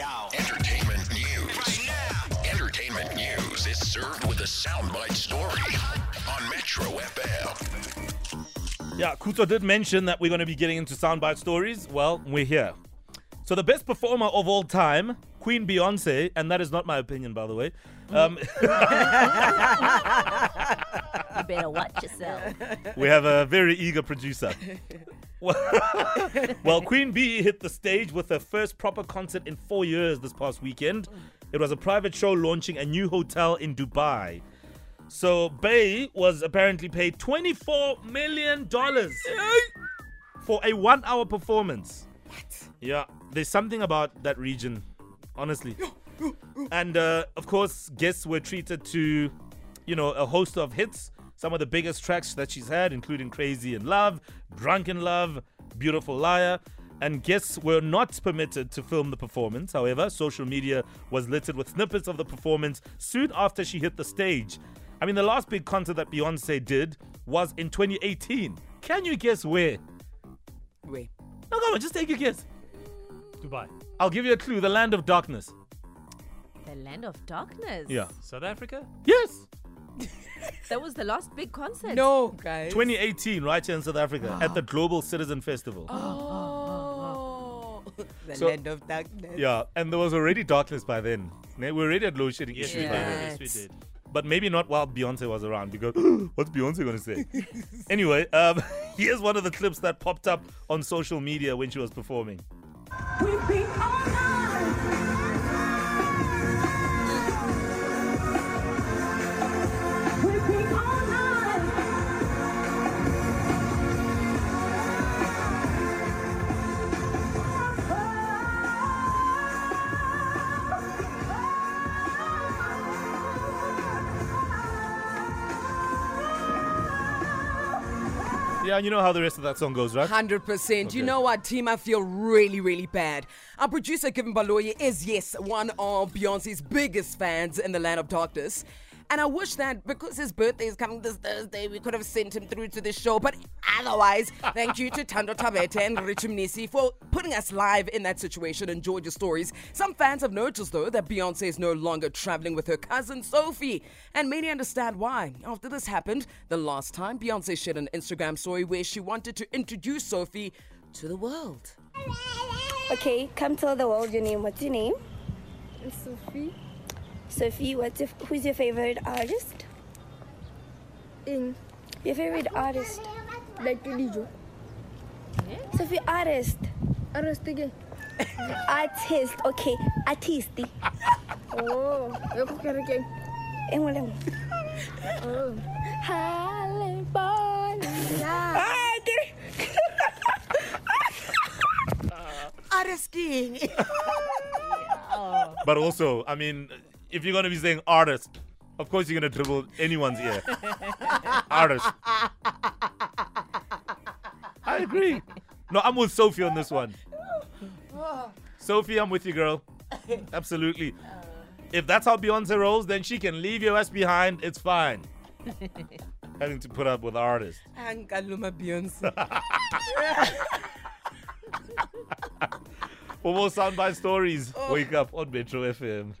Entertainment news. Entertainment news is served with a soundbite story on Metro FM. Yeah, Kuto did mention that we're going to be getting into soundbite stories. Well, we're here. So the best performer of all time, Queen Beyonce, and that is not my opinion, by the way. Um, You better watch yourself. we have a very eager producer. well, Queen Bee hit the stage with her first proper concert in four years this past weekend. It was a private show launching a new hotel in Dubai. So Bey was apparently paid $24 million for a one hour performance. What? Yeah, there's something about that region, honestly. and uh, of course, guests were treated to, you know, a host of hits. Some of the biggest tracks that she's had, including Crazy in Love, Drunk in Love, Beautiful Liar. And guests were not permitted to film the performance. However, social media was littered with snippets of the performance soon after she hit the stage. I mean, the last big concert that Beyonce did was in 2018. Can you guess where? Where? No, come on, just take a guess. Dubai. I'll give you a clue the land of darkness. The land of darkness. Yeah. South Africa? Yes. That was the last big concert. No, guys. 2018, right here in South Africa, at the Global Citizen Festival. Oh. the So- land of darkness. Yeah, and there was already darkness by then. We were already at load shedding Yes, issues we by did. then. Yes, we did. But maybe not while Beyonce was around because what's Beyonce going to say? anyway, um, here's one of the clips that popped up on social media when she was performing. Yeah, you know how the rest of that song goes, right? 100%. You know what, team? I feel really, really bad. Our producer, Kevin Baloye, is, yes, one of Beyonce's biggest fans in the land of darkness. And I wish that because his birthday is coming this Thursday, we could have sent him through to this show. But otherwise, thank you to Thando Thabethe and Richie Mnisi for putting us live in that situation and Georgia stories. Some fans have noticed, though, that Beyonce is no longer traveling with her cousin Sophie. And many understand why. After this happened, the last time Beyonce shared an Instagram story where she wanted to introduce Sophie to the world. Okay, come tell the world your name. What's your name? It's Sophie Sophie. What's your, who's your favorite artist? in Your favorite artist? like Dijo. Sophie, artist. Arrestige. Artist. Okay, artisti. Oh, eu quero quem? En wala mo. Oh. California. Ah, okay. Arresting! But also, I mean, if you're going to be saying artist, of course you're going to dribble anyone's ear. artist. I agree. No, I'm with Sophie on this one. Sophie, I'm with you, girl. Absolutely. If that's how Beyonce rolls, then she can leave your ass behind. It's fine. Having to put up with artists. Ankaluma Beyonce. For more soundbite stories, oh. wake up on Metro FM.